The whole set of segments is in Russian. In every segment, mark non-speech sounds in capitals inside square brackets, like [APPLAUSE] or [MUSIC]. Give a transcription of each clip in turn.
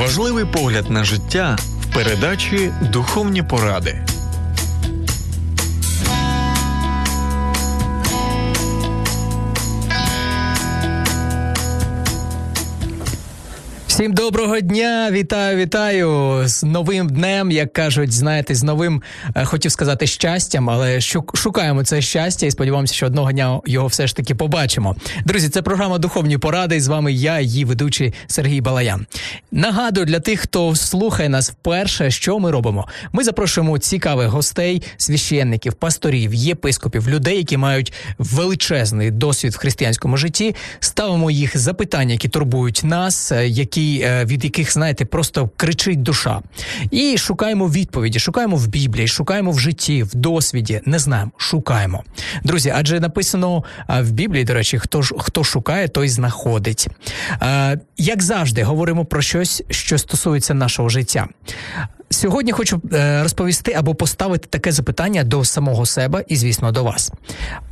Важливий погляд на життя в передачі Духовні поради. Всім доброго дня! Вітаю, вітаю з новим днем, як кажуть, знаєте, з новим е, хотів сказати щастям, але шукаємо це щастя і сподіваємося, що одного дня його все ж таки побачимо. Друзі, це програма Духовні поради. І з вами я, її ведучий Сергій Балаян. Нагадую для тих, хто слухає нас вперше, що ми робимо. Ми запрошуємо цікавих гостей, священників, пасторів, єпископів, людей, які мають величезний досвід в християнському житті. Ставимо їх запитання, які турбують нас, е, Е, від яких, знаєте, просто кричить душа. І шукаємо відповіді, шукаємо в Біблії, шукаємо в житті, в досвіді. Не знаємо, шукаємо. Друзі, адже написано в Біблії, до речі, хто ж хто шукає, той знаходить. Як завжди, говоримо про щось, що стосується нашого життя. Сьогодні хочу е, розповісти або поставити таке запитання до самого себе і, звісно, до вас.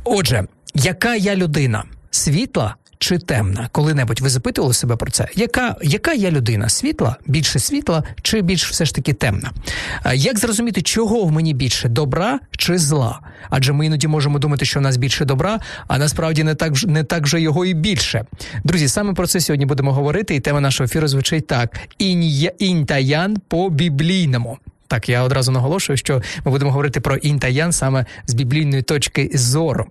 Отже, яка я людина? Світла чи темна? Коли-небудь ви запитували себе про це? Яка яка я людина? Світла, більше світла, чи більш все ж таки темна? Як зрозуміти, чого в мені більше добра чи зла? Адже ми іноді можемо думати, що в нас більше добра, а насправді не так не так же його і більше. Друзі, саме про це сьогодні будемо говорити, і тема нашого ефіру звучить так: інь, інь та ян по біблійному. Так, я одразу наголошую, що ми будемо говорити про інь та ян саме з біблійної точки зору.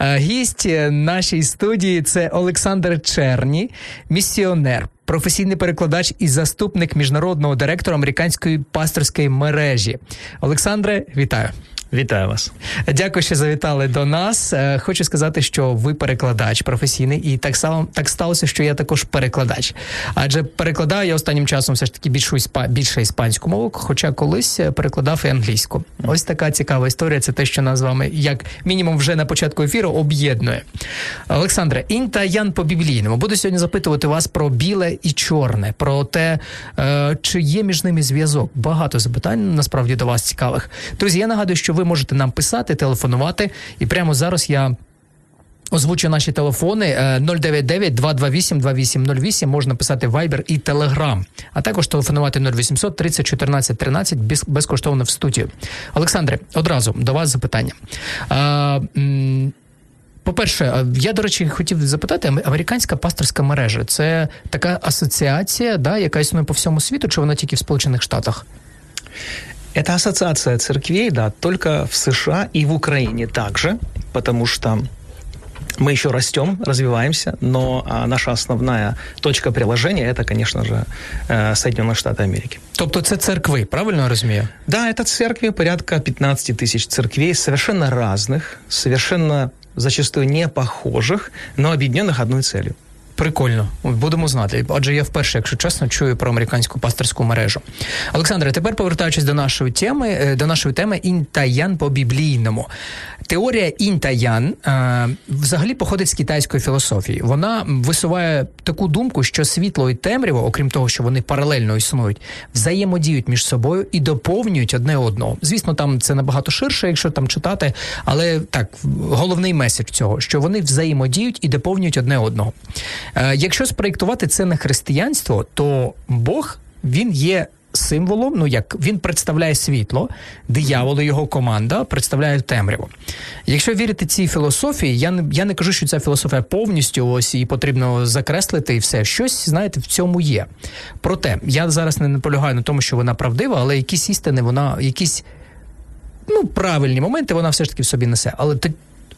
Е, гість нашій студії це Олександр Черні, місіонер, професійний перекладач і заступник міжнародного директора американської пасторської мережі. Олександре, вітаю. Вітаю вас. Дякую, що завітали до нас. Е, хочу сказати, що ви перекладач професійний, і так само так сталося, що я також перекладач. Адже перекладаю я останнім часом все ж таки більшу більше іспанську мову, хоча колись е, перекладав і англійську. Ось така цікава історія. Це те, що нас з вами, як мінімум, вже на початку ефіру об'єднує. Олександре, інь та Ян по біблійному. Буду сьогодні запитувати вас про біле і чорне, про те, е, чи є між ними зв'язок. Багато запитань насправді до вас цікавих. Друзі, я нагадую, що ви можете нам писати, телефонувати, і прямо зараз я. Озвучу наші телефони 099 228 2808 можна писати Viber і Telegram, а також телефонувати 0800 30 14 13 без, безкоштовно в студію. Олександре, одразу до вас запитання. А, по-перше, я, до речі, хотів запитати, американська пасторська мережа це така асоціація, да, яка існує по всьому світу, чи вона тільки в Сполучених Штатах? Это ассоциация церквей, да, только в США и в Украине также, потому что мы еще растем, развиваемся, но а, наша основная точка приложения это, конечно же, э, Соединенные Штаты Америки. Тобто це церкви, правильно я розумію? Да, это церкви, порядка 15 тысяч церквей, совершенно разных, совершенно зачастую не похожих, но объединенных одной целью. Прикольно, будемо знати. Адже я вперше, якщо чесно, чую про американську пасторську мережу. Олександре, тепер повертаючись до нашої теми, е, до нашої теми інтаян по біблійному. Теорія інтаян е, взагалі походить з китайської філософії. Вона висуває таку думку, що світло і темряво, окрім того, що вони паралельно існують, взаємодіють між собою і доповнюють одне одного. Звісно, там це набагато ширше, якщо там читати, але так головний меседж цього, що вони взаємодіють і доповнюють одне одного. Е, якщо спроєктувати це на християнство, то Бог він є. Символом, ну як він представляє світло, диявол і його команда представляють темряву. Якщо вірити цій філософії, я не я не кажу, що ця філософія повністю ось і потрібно закреслити і все. Щось, знаєте, в цьому є. Проте я зараз не наполягаю на тому, що вона правдива, але якісь істини, вона якісь ну правильні моменти вона все ж таки в собі несе. Але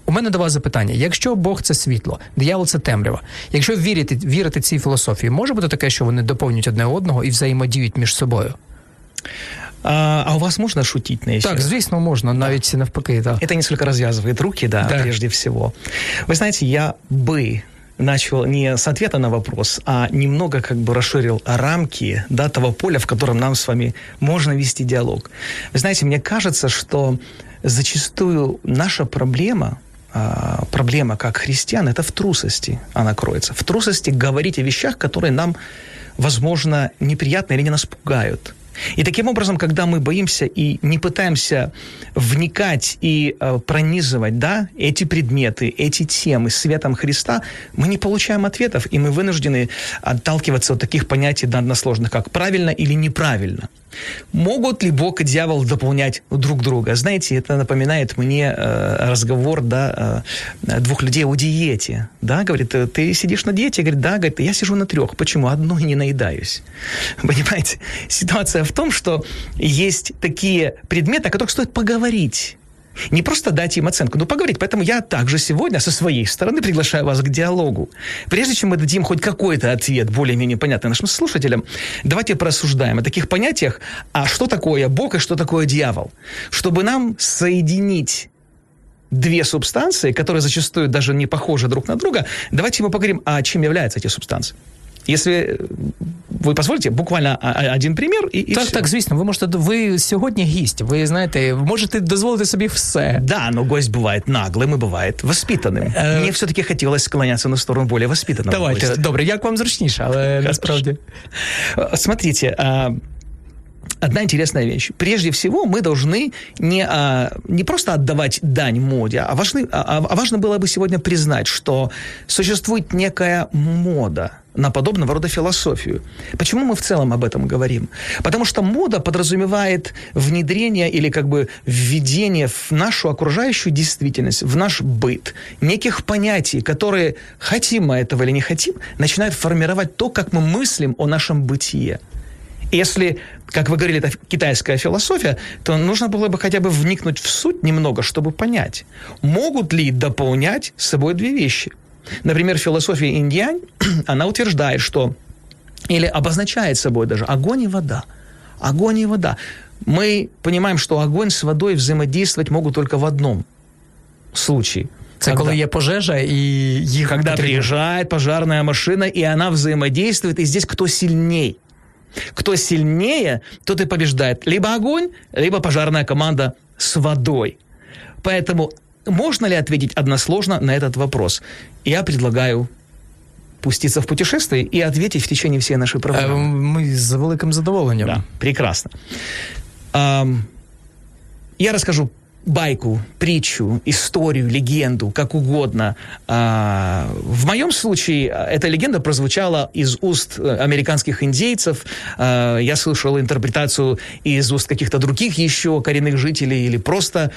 у мене до вас запитання: якщо Бог це світло, диявол це темрява. Якщо вірити вірити цій філософії, може бути таке, що вони доповнюють одне одного і взаємодіють між собою? А, а у вас можно шутить на эфире? Так, звісно, можно, да. навіть навпаки, да. Это несколько развязывает руки, да, да, прежде всего. Вы знаете, я бы начал не с ответа на вопрос, а немного как бы расширил рамки да, того поля, в котором нам с вами можно вести диалог. Вы знаете, мне кажется, что зачастую наша проблема, а, проблема как христиан, это в трусости она кроется. В трусости говорить о вещах, которые нам, возможно, неприятны или не нас пугают. И таким образом, когда мы боимся и не пытаемся вникать и э, пронизывать да, эти предметы, эти темы светом Христа, мы не получаем ответов, и мы вынуждены отталкиваться от таких понятий односложных, как правильно или неправильно. Могут ли Бог и дьявол дополнять друг друга? Знаете, это напоминает мне э, разговор да, э, двух людей о диете. Да, говорит, «Э, ты сидишь на диете? Говорит, да, говорит, я сижу на трех. Почему? Одной не наедаюсь. [LAUGHS] Понимаете? Ситуация в том, что есть такие предметы, о которых стоит поговорить не просто дать им оценку, но поговорить. Поэтому я также сегодня со своей стороны приглашаю вас к диалогу. Прежде чем мы дадим хоть какой-то ответ более-менее понятный нашим слушателям, давайте порассуждаем о таких понятиях, а что такое Бог и что такое дьявол, чтобы нам соединить две субстанции, которые зачастую даже не похожи друг на друга, давайте мы поговорим, а чем являются эти субстанции. Если ви дозволите, буквально один примір і, і так, все. так, звісно, ви можете ви сьогодні гість. Ви знаєте, можете дозволити собі все. Да, но гость бывает наглым и бывает воспитанным. Э... Мне все-таки хотелось склоняться на сторону более воспитанного. Давайте, гостя. добре, як вам зручніше, але насправді. Смотрите, одна интересная вещь. Прежде всего, мы должны не, а, не просто отдавать дань моде, а, важны, а, а важно было бы сегодня признать, что существует некая мода на подобного рода философию. Почему мы в целом об этом говорим? Потому что мода подразумевает внедрение или как бы введение в нашу окружающую действительность, в наш быт, неких понятий, которые, хотим мы этого или не хотим, начинают формировать то, как мы мыслим о нашем бытие. Если, как вы говорили, это китайская философия, то нужно было бы хотя бы вникнуть в суть немного, чтобы понять, могут ли дополнять с собой две вещи. Например, философия индиань, [CLEARS THROAT] она утверждает, что, или обозначает собой даже огонь и вода. Огонь и вода. Мы понимаем, что огонь с водой взаимодействовать могут только в одном случае – Це когда, коли є пожежа і їх Когда потрібно... приезжает пожарная машина, и она взаимодействует, и здесь кто сильней. Кто сильнее, тот и побеждает. Либо огонь, либо пожарная команда с водой. Поэтому можно ли ответить односложно на этот вопрос? Я предлагаю пуститься в путешествие и ответить в течение всей нашей программы. Мы с великим задоволеннем. Да, прекрасно. Я расскажу байку, притчу, историю, легенду, как угодно. А, в моем случае эта легенда прозвучала из уст э, американских индейцев. А, я слышал интерпретацию из уст каких-то других еще коренных жителей или просто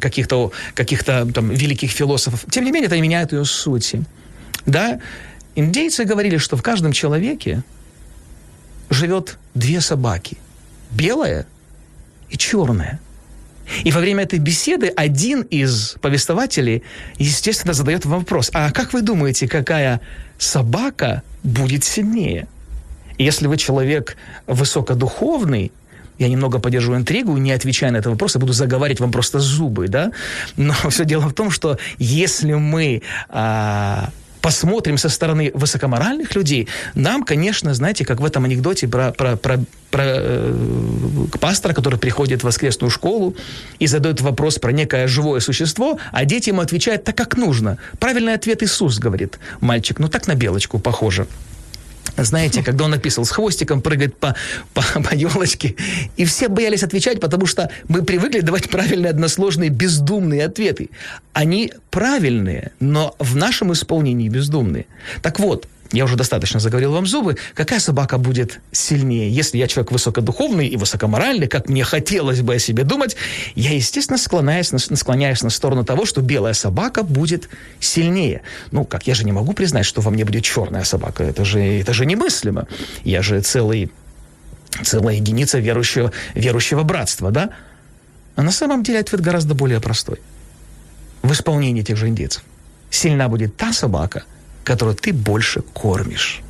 каких-то каких там великих философов. Тем не менее, это не меняет ее сути. Да? Индейцы говорили, что в каждом человеке живет две собаки. Белая и черная – и во время этой беседы один из повествователей, естественно, задает вопрос, а как вы думаете, какая собака будет сильнее? Если вы человек высокодуховный, я немного поддержу интригу, не отвечая на этот вопрос, я буду заговаривать вам просто зубы, да? Но [LAUGHS] все дело в том, что если мы а, посмотрим со стороны высокоморальных людей, нам, конечно, знаете, как в этом анекдоте про, про, про, про э, пастора, который приходит в воскресную школу и задает вопрос про некое живое существо, а дети ему отвечают так, как нужно. Правильный ответ Иисус говорит, мальчик, ну так на белочку похоже. Знаете, когда он написал с хвостиком, прыгает по, по, [LAUGHS] по елочке. И все боялись отвечать, потому что мы привыкли давать правильные, односложные, бездумные ответы. Они правильные, но в нашем исполнении бездумные. Так вот, я уже достаточно заговорил вам зубы, какая собака будет сильнее? Если я человек высокодуховный и высокоморальный, как мне хотелось бы о себе думать, я, естественно, склоняюсь на, склоняюсь на сторону того, что белая собака будет сильнее. Ну, как, я же не могу признать, что во мне будет черная собака. Это же, это же немыслимо. Я же целый, целая единица верующего, верующего братства, да? А на самом деле ответ гораздо более простой. В исполнении тех же индейцев. Сильна будет та собака – которую ты больше кормишь.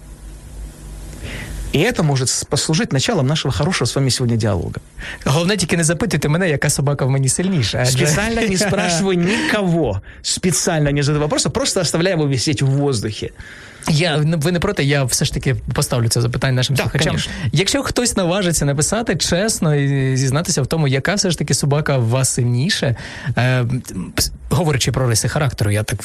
И это может послужить началом нашего хорошего с вами сегодня диалога. Головне тільки не запитуйте мене, яка собака в мені сильніша. адже- Специально не спрашиваю никого. [LAUGHS] Специально не задаю вопроса, просто оставляю его висеть в воздухе. Я ну, ви не проти, я все ж таки поставлю це запитання нашим Так, слухачам. конечно. Якщо хтось наважиться написати чесно і зізнатися в тому, яка все ж таки собака вас сильніше, е, говорячи про риси характеру, я так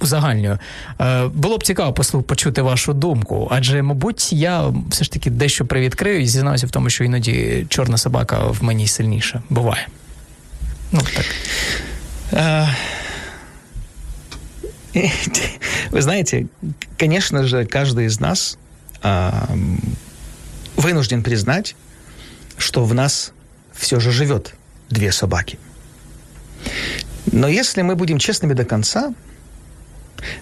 узагальнюю, е, було б цікаво послу- почути вашу думку. Адже, мабуть, я все ж таки дещо привідкрию і зізнаюся в тому, що іноді чорна собака в мені сильніша. Буває. Ну так. А, Вы знаете, конечно же, каждый из нас вынужден признать, что в нас все же живет две собаки. Но если мы будем честными до конца,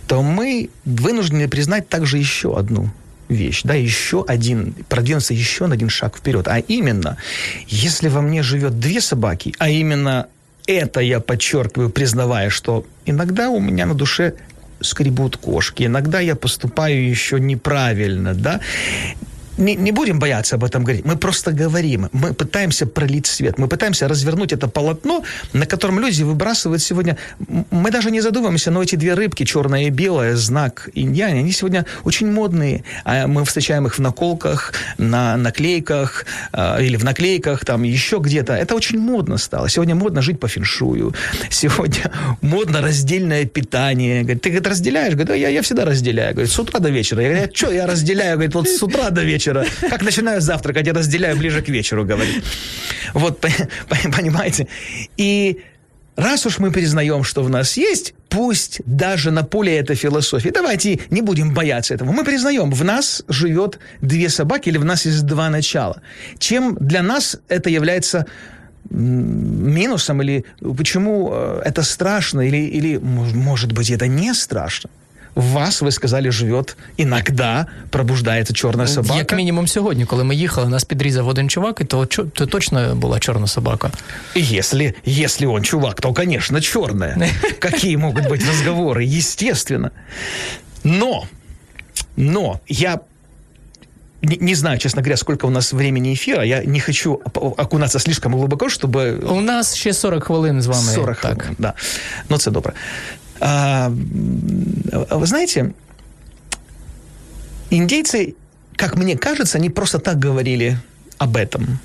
то мы вынуждены признать также еще одну вещь, да, еще один, продвинуться еще на один шаг вперед. А именно, если во мне живет две собаки, а именно это я подчеркиваю, признавая, что иногда у меня на душе скребут кошки, иногда я поступаю еще неправильно, да, не, не будем бояться об этом говорить. Мы просто говорим. Мы пытаемся пролить свет. Мы пытаемся развернуть это полотно, на котором люди выбрасывают сегодня... Мы даже не задумываемся, но эти две рыбки, черная и белая, знак иньяня, они сегодня очень модные. А мы встречаем их в наколках, на наклейках а, или в наклейках, там еще где-то. Это очень модно стало. Сегодня модно жить по феншую. Сегодня модно раздельное питание. Ты говорит, разделяешь? Говорит, «Да я, я всегда разделяю. Говорит, с утра до вечера. Я говорю, что я разделяю? Говорит, вот с утра до вечера. Как начинаю завтракать, я разделяю ближе к вечеру, говорит. Вот, по- по- понимаете? И раз уж мы признаем, что в нас есть, пусть даже на поле этой философии, давайте не будем бояться этого. Мы признаем, в нас живет две собаки или в нас есть два начала. Чем для нас это является минусом или почему э, это страшно или, или мож- может быть это не страшно? В вас, вы сказали, живет иногда пробуждается черная собака. Як мінімум сьогодні, коли ми їхали, нас підрізав один чувак, і то, чо- то точно була чорна собака. Если, если он чувак, то, конечно, черная. [LAUGHS] Какие могут быть разговоры? Естественно. Но, но я не, не знаю, честно говоря, сколько у нас времени эфира. Я не хочу оп- окунаться слишком глубоко, чтобы У нас ще 40 хвилин з вами. 40 так. хвилин, да. Ну, це добре. А, вы знаете, индейцы, как мне кажется, они просто так говорили об этом.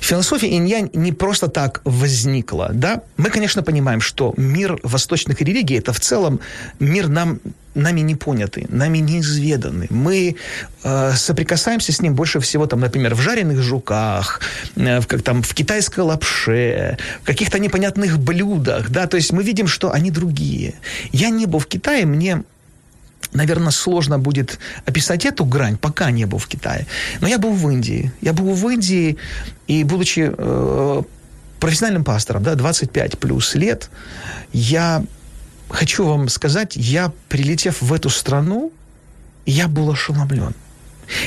Философия инь-янь не просто так возникла, да? Мы, конечно, понимаем, что мир восточных религий – это в целом мир нам, нами не понятый, нами неизведанный. Мы э, соприкасаемся с ним больше всего, там, например, в жареных жуках, э, в, как, там, в китайской лапше, в каких-то непонятных блюдах, да? То есть мы видим, что они другие. Я не был в Китае, мне наверное, сложно будет описать эту грань, пока не был в Китае. Но я был в Индии. Я был в Индии, и будучи э, профессиональным пастором, да, 25 плюс лет, я хочу вам сказать, я, прилетев в эту страну, я был ошеломлен.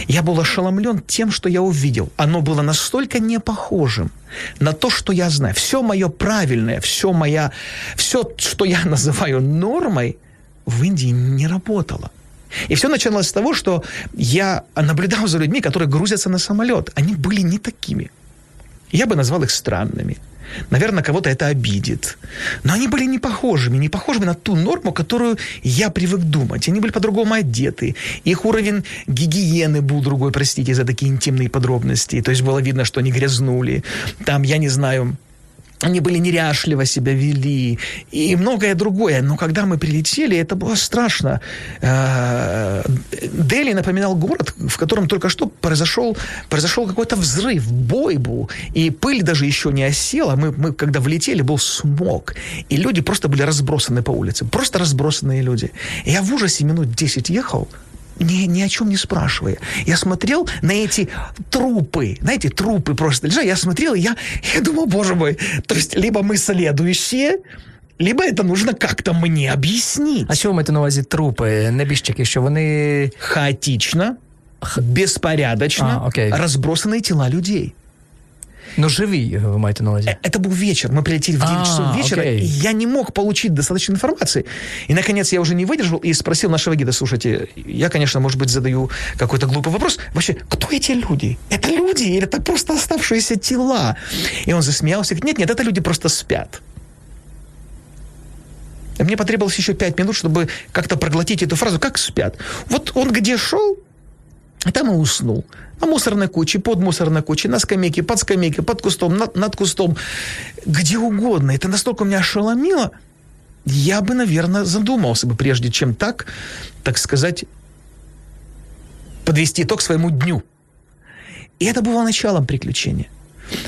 Я был ошеломлен тем, что я увидел. Оно было настолько не похожим на то, что я знаю. Все мое правильное, все, моя, все, что я называю нормой, в Индии не работало. И все началось с того, что я наблюдал за людьми, которые грузятся на самолет. Они были не такими. Я бы назвал их странными. Наверное, кого-то это обидит. Но они были не похожими, не похожими на ту норму, которую я привык думать. Они были по-другому одеты. Их уровень гигиены был другой, простите за такие интимные подробности. То есть было видно, что они грязнули. Там, я не знаю, они были неряшливо себя вели и многое другое. Но когда мы прилетели, это было страшно. Э, Дели напоминал город, в котором только что произошел, произошел какой-то взрыв, бой был. И пыль даже еще не осела. Мы, мы когда влетели, был смог. И люди просто были разбросаны по улице. Просто разбросанные люди. Я в ужасе минут 10 ехал, ни, ни о чем не спрашивая. Я смотрел на эти трупы, знаете, трупы просто лежали. Я смотрел, и я, я думал, боже мой, то есть либо мы следующие, либо это нужно как-то мне объяснить. А що ви маєте на увазі трупи, небіжчики, що вони. Хаотично, беспорядочно А, окей. разбросанные тела людей. Ну, живи, вы маете на увазі. Э, Это был вечер. Мы прилетели в 9 А, часов вечера, окей. и я не мог получить достаточно информации. И, наконец, я уже не выдержал и спросил нашего гида, слушайте, я, конечно, может быть, задаю какой-то глупый вопрос. Вообще, кто эти люди? Это люди или это просто оставшиеся тела? И он засмеялся и говорит, нет, нет, это люди просто спят. И Мне потребовалось еще пять минут, чтобы как-то проглотить эту фразу. Как спят? Вот он где шел, там и уснул. На мусорной куче, под мусорной кучей, на скамейке, под скамейкой, под кустом, над, над кустом, где угодно. Это настолько меня ошеломило, я бы, наверное, задумался бы, прежде чем так, так сказать, подвести итог своему дню. И это было началом приключения.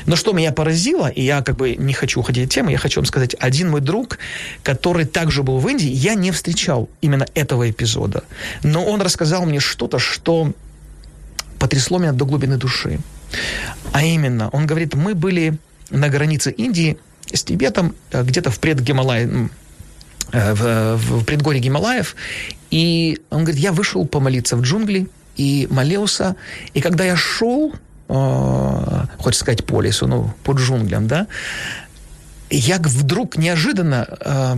Но что меня поразило, и я как бы не хочу уходить от темы, я хочу вам сказать, один мой друг, который также был в Индии, я не встречал именно этого эпизода. Но он рассказал мне что-то, что потрясло меня до глубины души. А именно, он говорит, мы были на границе Индии с Тибетом, э, где-то в предгималай, э, в, в предгорье Гималаев, и он говорит, я вышел помолиться в джунгли и молился, и когда я шел, э, хочется сказать по лесу, ну, по джунглям, да, я вдруг неожиданно, э,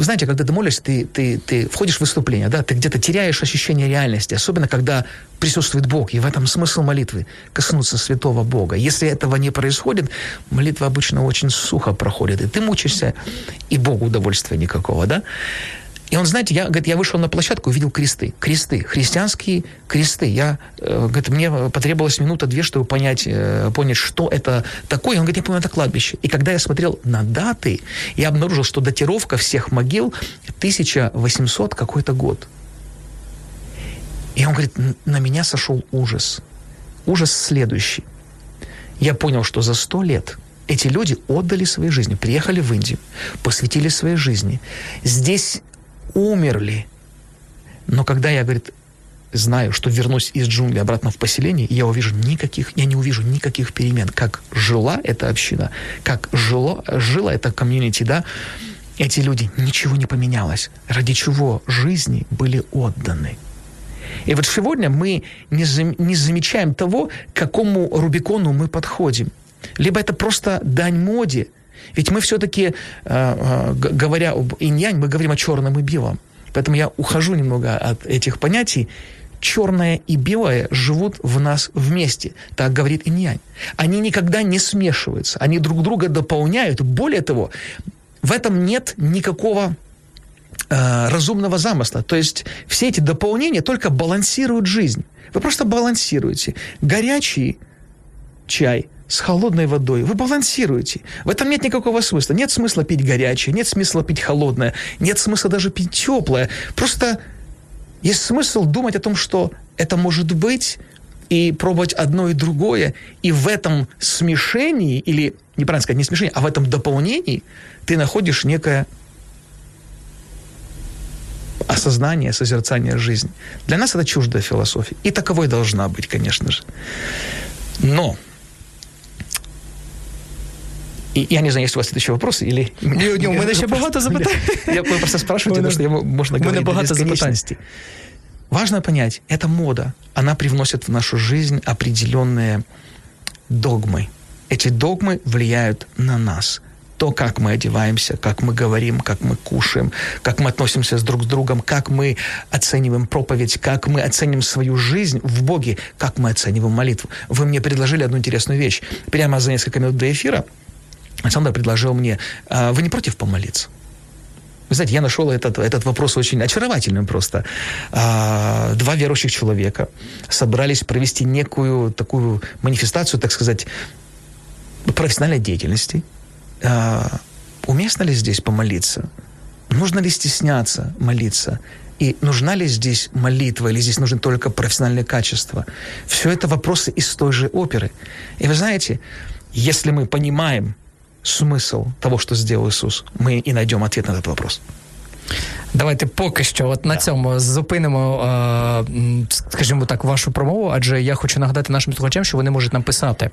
знаете, когда ты молишься, ты, ты, ты входишь в выступление, да, ты где-то теряешь ощущение реальности, особенно когда присутствует Бог, и в этом смысл молитвы, коснуться святого Бога. Если этого не происходит, молитва обычно очень сухо проходит, и ты мучаешься, и Богу удовольствия никакого, да. И он, знаете, я, говорит, я вышел на площадку, увидел кресты. Кресты, христианские кресты. Я, э, говорит, мне потребовалась минута-две, чтобы понять, э, понять, что это такое. Он говорит, я понял, это кладбище. И когда я смотрел на даты, я обнаружил, что датировка всех могил 1800 какой-то год. И он говорит, «Н- на меня сошел ужас. Ужас следующий. Я понял, что за сто лет эти люди отдали свои жизни, приехали в Индию, посвятили своей жизни. Здесь умерли. Но когда я, говорит, знаю, что вернусь из джунглей обратно в поселение, я увижу никаких, я не увижу никаких перемен, как жила эта община, как жило, жила эта комьюнити, да, эти люди, ничего не поменялось. Ради чего жизни были отданы. И вот сегодня мы не, зам- не замечаем того, к какому Рубикону мы подходим. Либо это просто дань моде. Ведь мы все-таки, говоря об инь-янь, мы говорим о черном и белом. Поэтому я ухожу немного от этих понятий. Черное и белое живут в нас вместе. Так говорит инь-янь. Они никогда не смешиваются. Они друг друга дополняют. Более того, в этом нет никакого э, разумного замысла. То есть все эти дополнения только балансируют жизнь. Вы просто балансируете. Горячий чай с холодной водой. Вы балансируете. В этом нет никакого смысла. Нет смысла пить горячее, нет смысла пить холодное, нет смысла даже пить теплое. Просто есть смысл думать о том, что это может быть, и пробовать одно и другое. И в этом смешении, или, неправильно сказать, не смешении, а в этом дополнении ты находишь некое осознание, созерцание жизни. Для нас это чуждая философия. И таковой должна быть, конечно же. Но и я не знаю, есть у вас следующие вопросы или... Ні, ні, у мене [LAUGHS] ще багато запитань. [LAUGHS] Я просто спрашиваете, У потому что я, мо- можно говорить до бесконечности. Важно понять, это мода. Она привносит в нашу жизнь определенные догмы. Эти догмы влияют на нас. То, как мы одеваемся, как мы говорим, как мы кушаем, как мы относимся с друг с другом, как мы оцениваем проповедь, как мы оценим свою жизнь в Боге, как мы оцениваем молитву. Вы мне предложили одну интересную вещь. Прямо за несколько минут до эфира Александр предложил мне, «А вы не против помолиться? Вы знаете, я нашел этот, этот вопрос очень очаровательным просто. А, два верующих человека собрались провести некую такую манифестацию, так сказать, профессиональной деятельности. А, уместно ли здесь помолиться? Нужно ли стесняться молиться? И нужна ли здесь молитва, или здесь нужны только профессиональные качества? Все это вопросы из той же оперы. И вы знаете, если мы понимаем смысл того, что сделал Иисус, мы и найдем ответ на этот вопрос. Давайте поки що, от на цьому зупинимо, е, скажімо так, вашу промову, адже я хочу нагадати нашим слухачам, що вони можуть нам писати.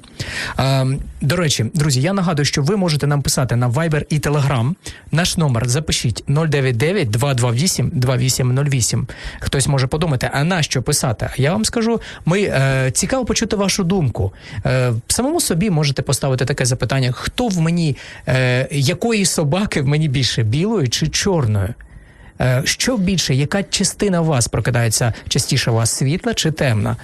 Е, до речі, друзі, я нагадую, що ви можете нам писати на Viber і Telegram. Наш номер запишіть 099 228 2808. Хтось може подумати, а на що писати? Я вам скажу, ми е, цікаво почути вашу думку. Самому собі можете поставити таке запитання: хто в мені, якої собаки в мені більше білої чи чорної? Е, що більше, яка частина вас прокидається частіше у вас світла чи темна?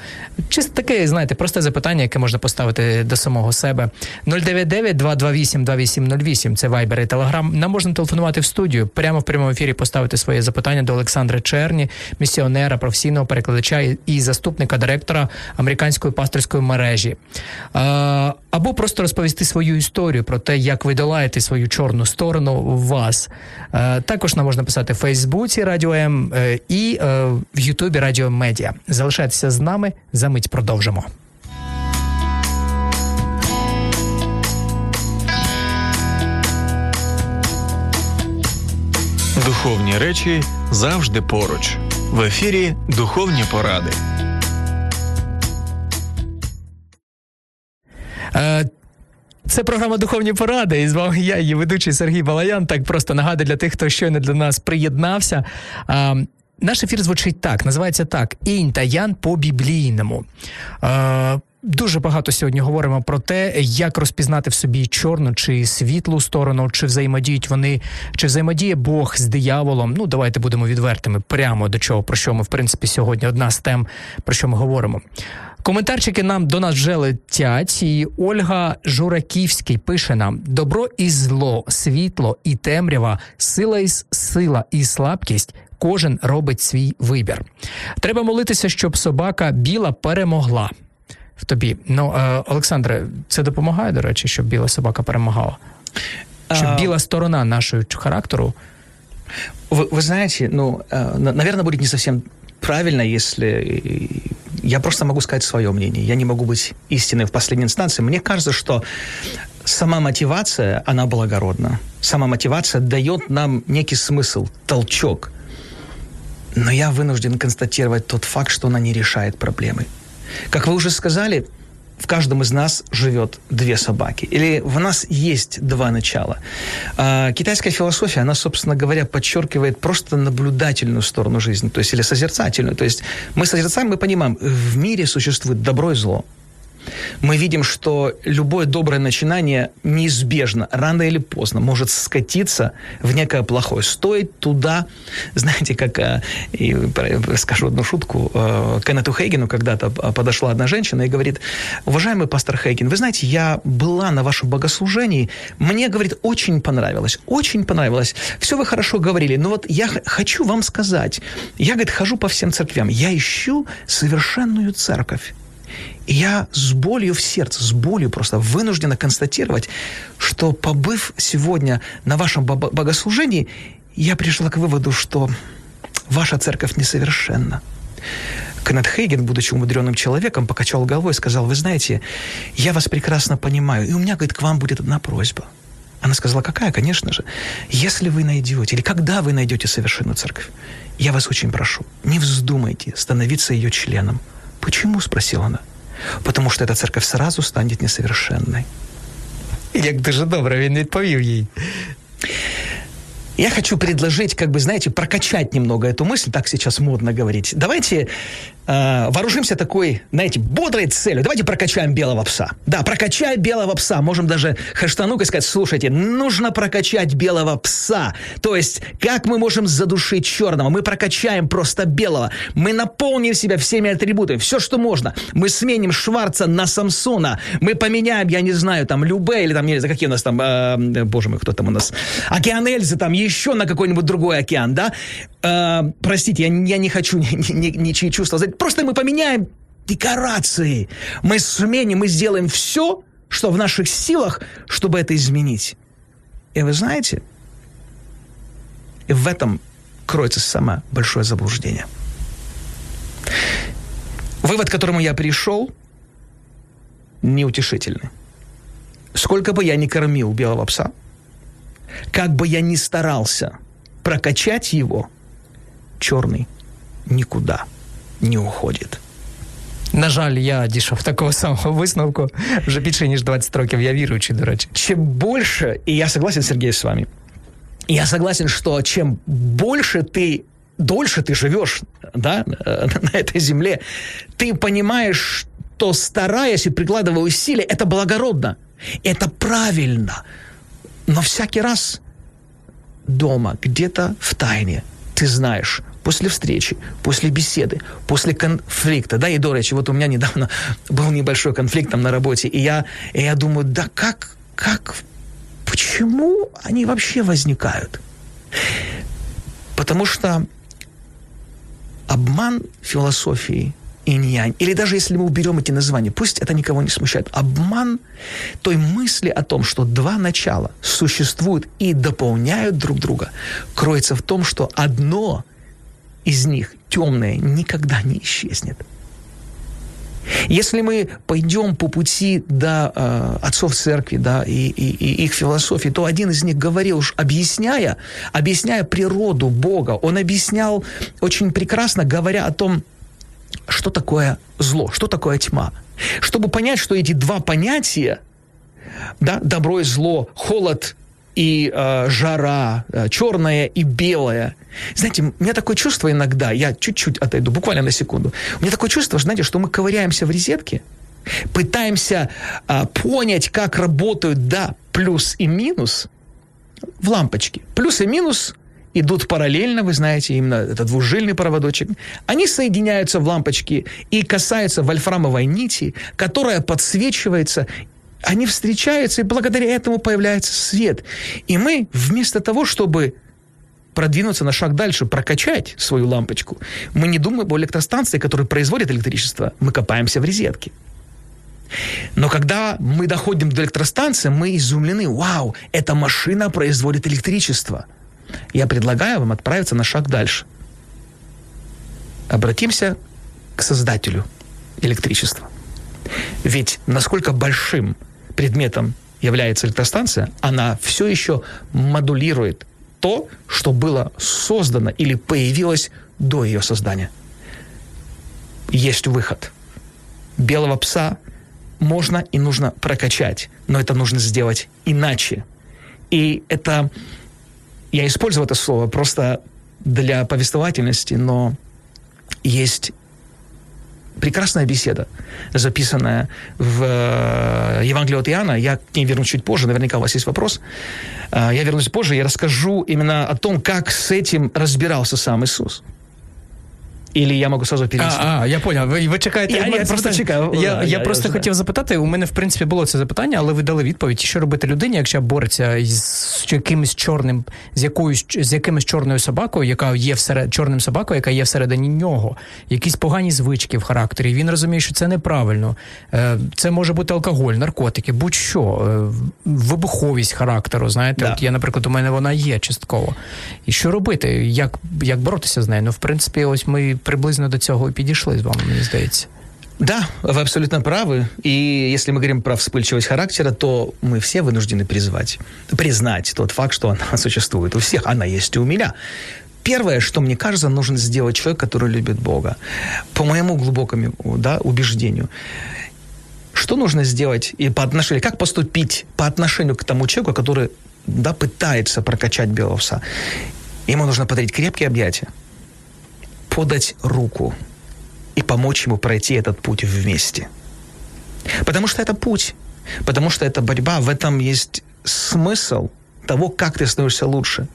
Чисто таке, знаєте, просте запитання, яке можна поставити до самого себе. 099-228-2808, це Viber і Telegram. Нам можна телефонувати в студію, прямо в прямому ефірі поставити своє запитання до Олександра Черні, місіонера, професійного перекладача і заступника директора американської пасторської мережі. Або просто розповісти свою історію про те, як ви долаєте свою чорну сторону в вас. Також нам можна писати в Фейсбуці Радіо М е, і е, в Ютубі Радіо Медіа. Залишайтеся з нами. За мить продовжимо. Духовні речі завжди поруч. В ефірі Духовні поради. Це програма Духовні поради. І з вами я, її ведучий Сергій Балаян. Так просто нагадую для тих, хто щойно до нас приєднався. А, Наш ефір звучить так, називається так: Інь та Ян по біблійному. А, Дуже багато сьогодні говоримо про те, як розпізнати в собі чорну чи світлу сторону, чи взаємодіють вони, чи взаємодіє Бог з дияволом. Ну, давайте будемо відвертими прямо до чого, про що ми, в принципі, сьогодні одна з тем, про що ми говоримо. Коментарчики нам до нас вже летять, і Ольга Жураківський пише нам: добро і зло, світло і темрява, сила і сила і слабкість. Кожен робить свій вибір. Треба молитися, щоб собака біла перемогла в тобі. Ну, е, Олександре, це допомагає, до речі, щоб біла собака перемагала? Щоб а... біла сторона нашого характеру. Вы, вы знаете, ну, э, наверное, будет не совсем правильно, если я просто могу сказать свое мнение. Я не могу быть истиной в последней инстанции. Мне кажется, что сама мотивация, она благородна. Сама мотивация дает нам некий смысл, толчок. Но я вынужден констатировать тот факт, что она не решает проблемы. Как вы уже сказали, в каждом из нас живет две собаки. Или в нас есть два начала. А, китайская философия, она, собственно говоря, подчеркивает просто наблюдательную сторону жизни, то есть или созерцательную. То есть мы созерцаем, мы понимаем, в мире существует добро и зло мы видим, что любое доброе начинание неизбежно, рано или поздно, может скатиться в некое плохое. Стоит туда, [LAUGHS] знаете, как, э, и скажу одну шутку, э, Кеннету Хейгену когда-то подошла одна женщина и говорит, уважаемый пастор Хейген, вы знаете, я была на вашем богослужении, мне, говорит, очень понравилось, очень понравилось, все вы хорошо говорили, но вот я хочу вам сказать, я, говорит, хожу по всем церквям, я ищу совершенную церковь. Я с болью в сердце, с болью просто вынуждена констатировать, что побыв сегодня на вашем богослужении, я пришла к выводу, что ваша церковь несовершенна. Кеннет Хейген, будучи умудренным человеком, покачал головой и сказал, вы знаете, я вас прекрасно понимаю, и у меня, говорит, к вам будет одна просьба. Она сказала, какая? Конечно же. Если вы найдете, или когда вы найдете совершенную церковь, я вас очень прошу, не вздумайте становиться ее членом. Почему? Спросила она Потому что эта церковь сразу станет несовершенной. Як дуже добре він відповів їй. Я хочу предложить, как бы, знаете, прокачать немного эту мысль, так сейчас модно говорить. Давайте э, вооружимся такой, знаете, бодрой целью. Давайте прокачаем белого пса. Да, прокачай белого пса. Можем даже хэштанук сказать, слушайте, нужно прокачать белого пса. То есть, как мы можем задушить черного? Мы прокачаем просто белого. Мы наполним себя всеми атрибутами. Все, что можно. Мы сменим Шварца на Самсона. Мы поменяем, я не знаю, там, Любе или там, не знаю, какие у нас там, э, боже мой, кто там у нас, Океан Эльзы, там, еще на какой-нибудь другой океан, да? Э, простите, я, я не хочу ничьи [LAUGHS] ни, ни, ни чувства Просто мы поменяем декорации. Мы сменим, мы сделаем все, что в наших силах, чтобы это изменить. И вы знаете, в этом кроется самое большое заблуждение. Вывод, к которому я пришел, неутешительный. Сколько бы я ни кормил белого пса, как бы я ни старался прокачать его – черный никуда не уходит. На жаль, я дійшов такого самого висновку вже більше ніж 20 років. Я віруючий, до речі. Чем больше, и я согласен, Сергей, с вами, я согласен, что чем больше ты, дольше ты живешь да, [LAUGHS] на этой земле, ты понимаешь, что стараясь и прикладывая усилия, это благородно, это правильно. Но всякий раз дома, где-то в тайне, ты знаешь, после встречи, после беседы, после конфликта, да, и до речи, вот у меня недавно [LAUGHS] был небольшой конфликт там на работе, и я, и я думаю, да как, как, почему они вообще возникают? Потому что обман философии инь-янь, или даже если мы уберем эти названия, пусть это никого не смущает, обман той мысли о том, что два начала существуют и дополняют друг друга, кроется в том, что одно из них, темное, никогда не исчезнет. Если мы пойдем по пути до э, отцов церкви, да, и, и, и их философии, то один из них говорил, уж объясняя, объясняя природу Бога, он объяснял очень прекрасно, говоря о том, что такое зло, что такое тьма. Чтобы понять, что эти два понятия, да, добро и зло, холод и э, жара, э, черное и белое. Знаете, у меня такое чувство иногда, я чуть-чуть отойду, буквально на секунду. У меня такое чувство, знаете, что мы ковыряемся в розетке, пытаемся э, понять, как работают, да, плюс и минус в лампочке. Плюс и минус идут параллельно, вы знаете, именно это двужильный проводочек. Они соединяются в лампочке и касаются вольфрамовой нити, которая подсвечивается они встречаются, и благодаря этому появляется свет. И мы вместо того, чтобы продвинуться на шаг дальше, прокачать свою лампочку, мы не думаем об электростанции, которая производит электричество, мы копаемся в розетке. Но когда мы доходим до электростанции, мы изумлены. Вау, эта машина производит электричество – я предлагаю вам отправиться на шаг дальше. Обратимся к создателю электричества. Ведь насколько большим предметом является электростанция, она все еще модулирует то, что было создано или появилось до ее создания. Есть выход. Белого пса можно и нужно прокачать, но это нужно сделать иначе. И это я использую это слово просто для повествовательности, но есть прекрасная беседа, записанная в э, Евангелии от Иоанна. Я к ней вернусь чуть позже, наверняка у вас есть вопрос. Э, я вернусь позже, я расскажу именно о том, как с этим разбирался сам Иисус. Или я можу сразу перейти? А, а я понял. Ви, ви чекаєте? Я, я просто чекаю. Я, я, я, я просто я хотів запитати. У мене, в принципі, було це запитання, але ви дали відповідь. Що робити людині, якщо бореться з якимось чорним, з якоюсь з якимось чорною собакою, яка є всеред чорним собакою, яка є всередині нього, якісь погані звички в характері. Він розуміє, що це неправильно. Е, це може бути алкоголь, наркотики, будь-що, е, вибуховість характеру. Знаєте, да. от я, наприклад, у мене вона є частково. І що робити? Як, Як боротися з нею? Ну, в принципі, ось ми приблизно до цього того і підійшли з вами, мені здається. Да, вы абсолютно правы. И если мы говорим про вспыльчивость характера, то мы все вынуждены призвать, признать тот факт, что она существует. [LAUGHS] У всех она есть и у меня. Первое, что мне кажется, нужно сделать человек, который любит Бога. По моему глубокому да, убеждению. Что нужно сделать и по отношению, как поступить по отношению к тому человеку, который да, пытается прокачать белого пса? Ему нужно подарить крепкие объятия, подать руку – и помочь ему пройти этот путь вместе. Потому что это путь, потому что это борьба, в этом есть смысл того, как ты становишься лучше.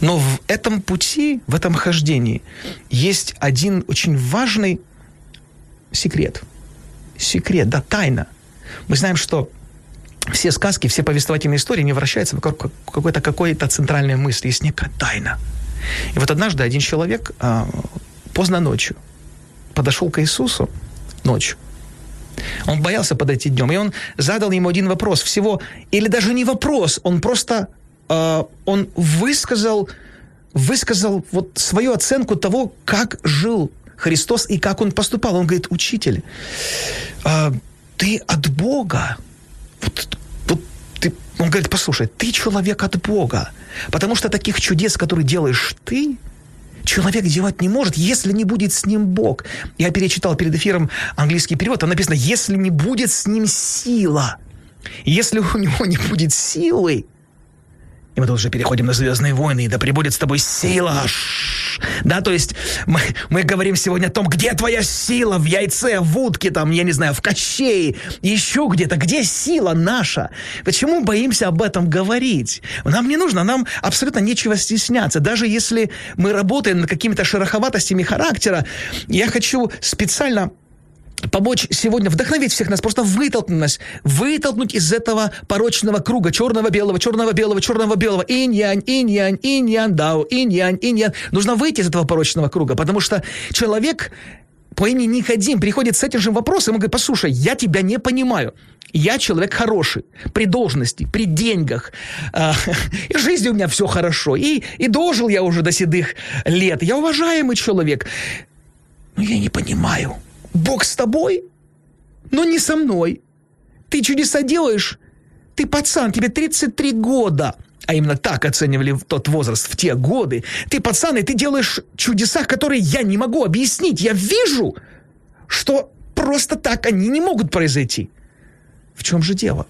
Но в этом пути, в этом хождении есть один очень важный секрет. Секрет, да, тайна. Мы знаем, что все сказки, все повествовательные истории не вращаются вокруг какой-то какой-то центральной мысли. Есть некая тайна. И вот однажды один человек а, поздно ночью подошел к Иисусу ночью. Он боялся подойти днем, и он задал ему один вопрос всего, или даже не вопрос, он просто, э, он высказал, высказал вот свою оценку того, как жил Христос и как он поступал. Он говорит, учитель, э, ты от Бога. Вот, он говорит, послушай, ты человек от Бога, потому что таких чудес, которые делаешь ты, человек делать не может, если не будет с ним Бог. Я перечитал перед эфиром английский перевод, там написано, если не будет с ним сила. Если у него не будет силы, и мы тут уже переходим на «Звездные войны», да прибудет с тобой сила. Да, то есть мы, мы говорим сегодня о том, где твоя сила в яйце, в утке, там, я не знаю, в кощее, еще где-то, где сила наша? Почему боимся об этом говорить? Нам не нужно, нам абсолютно нечего стесняться. Даже если мы работаем над какими-то шероховатостями характера, я хочу специально помочь сегодня вдохновить всех нас, просто вытолкнуть нас, вытолкнуть из этого порочного круга черного-белого, черного-белого, черного-белого, инь-янь, инь-янь, инь-янь, дао, инь-янь, инь-янь. Нужно выйти из этого порочного круга, потому что человек по имени Никодим приходит с этим же вопросом и говорит, послушай, я тебя не понимаю. Я человек хороший, при должности, при деньгах. Э, [LAUGHS] и жизни у меня все хорошо. И, и дожил я уже до седых лет. Я уважаемый человек. Но я не понимаю, Бог с тобой, но не со мной. Ты чудеса делаешь, ты пацан, тебе 33 года. А именно так оценивали тот возраст в те годы. Ты пацан, и ты делаешь чудеса, которые я не могу объяснить. Я вижу, что просто так они не могут произойти. В чем же дело?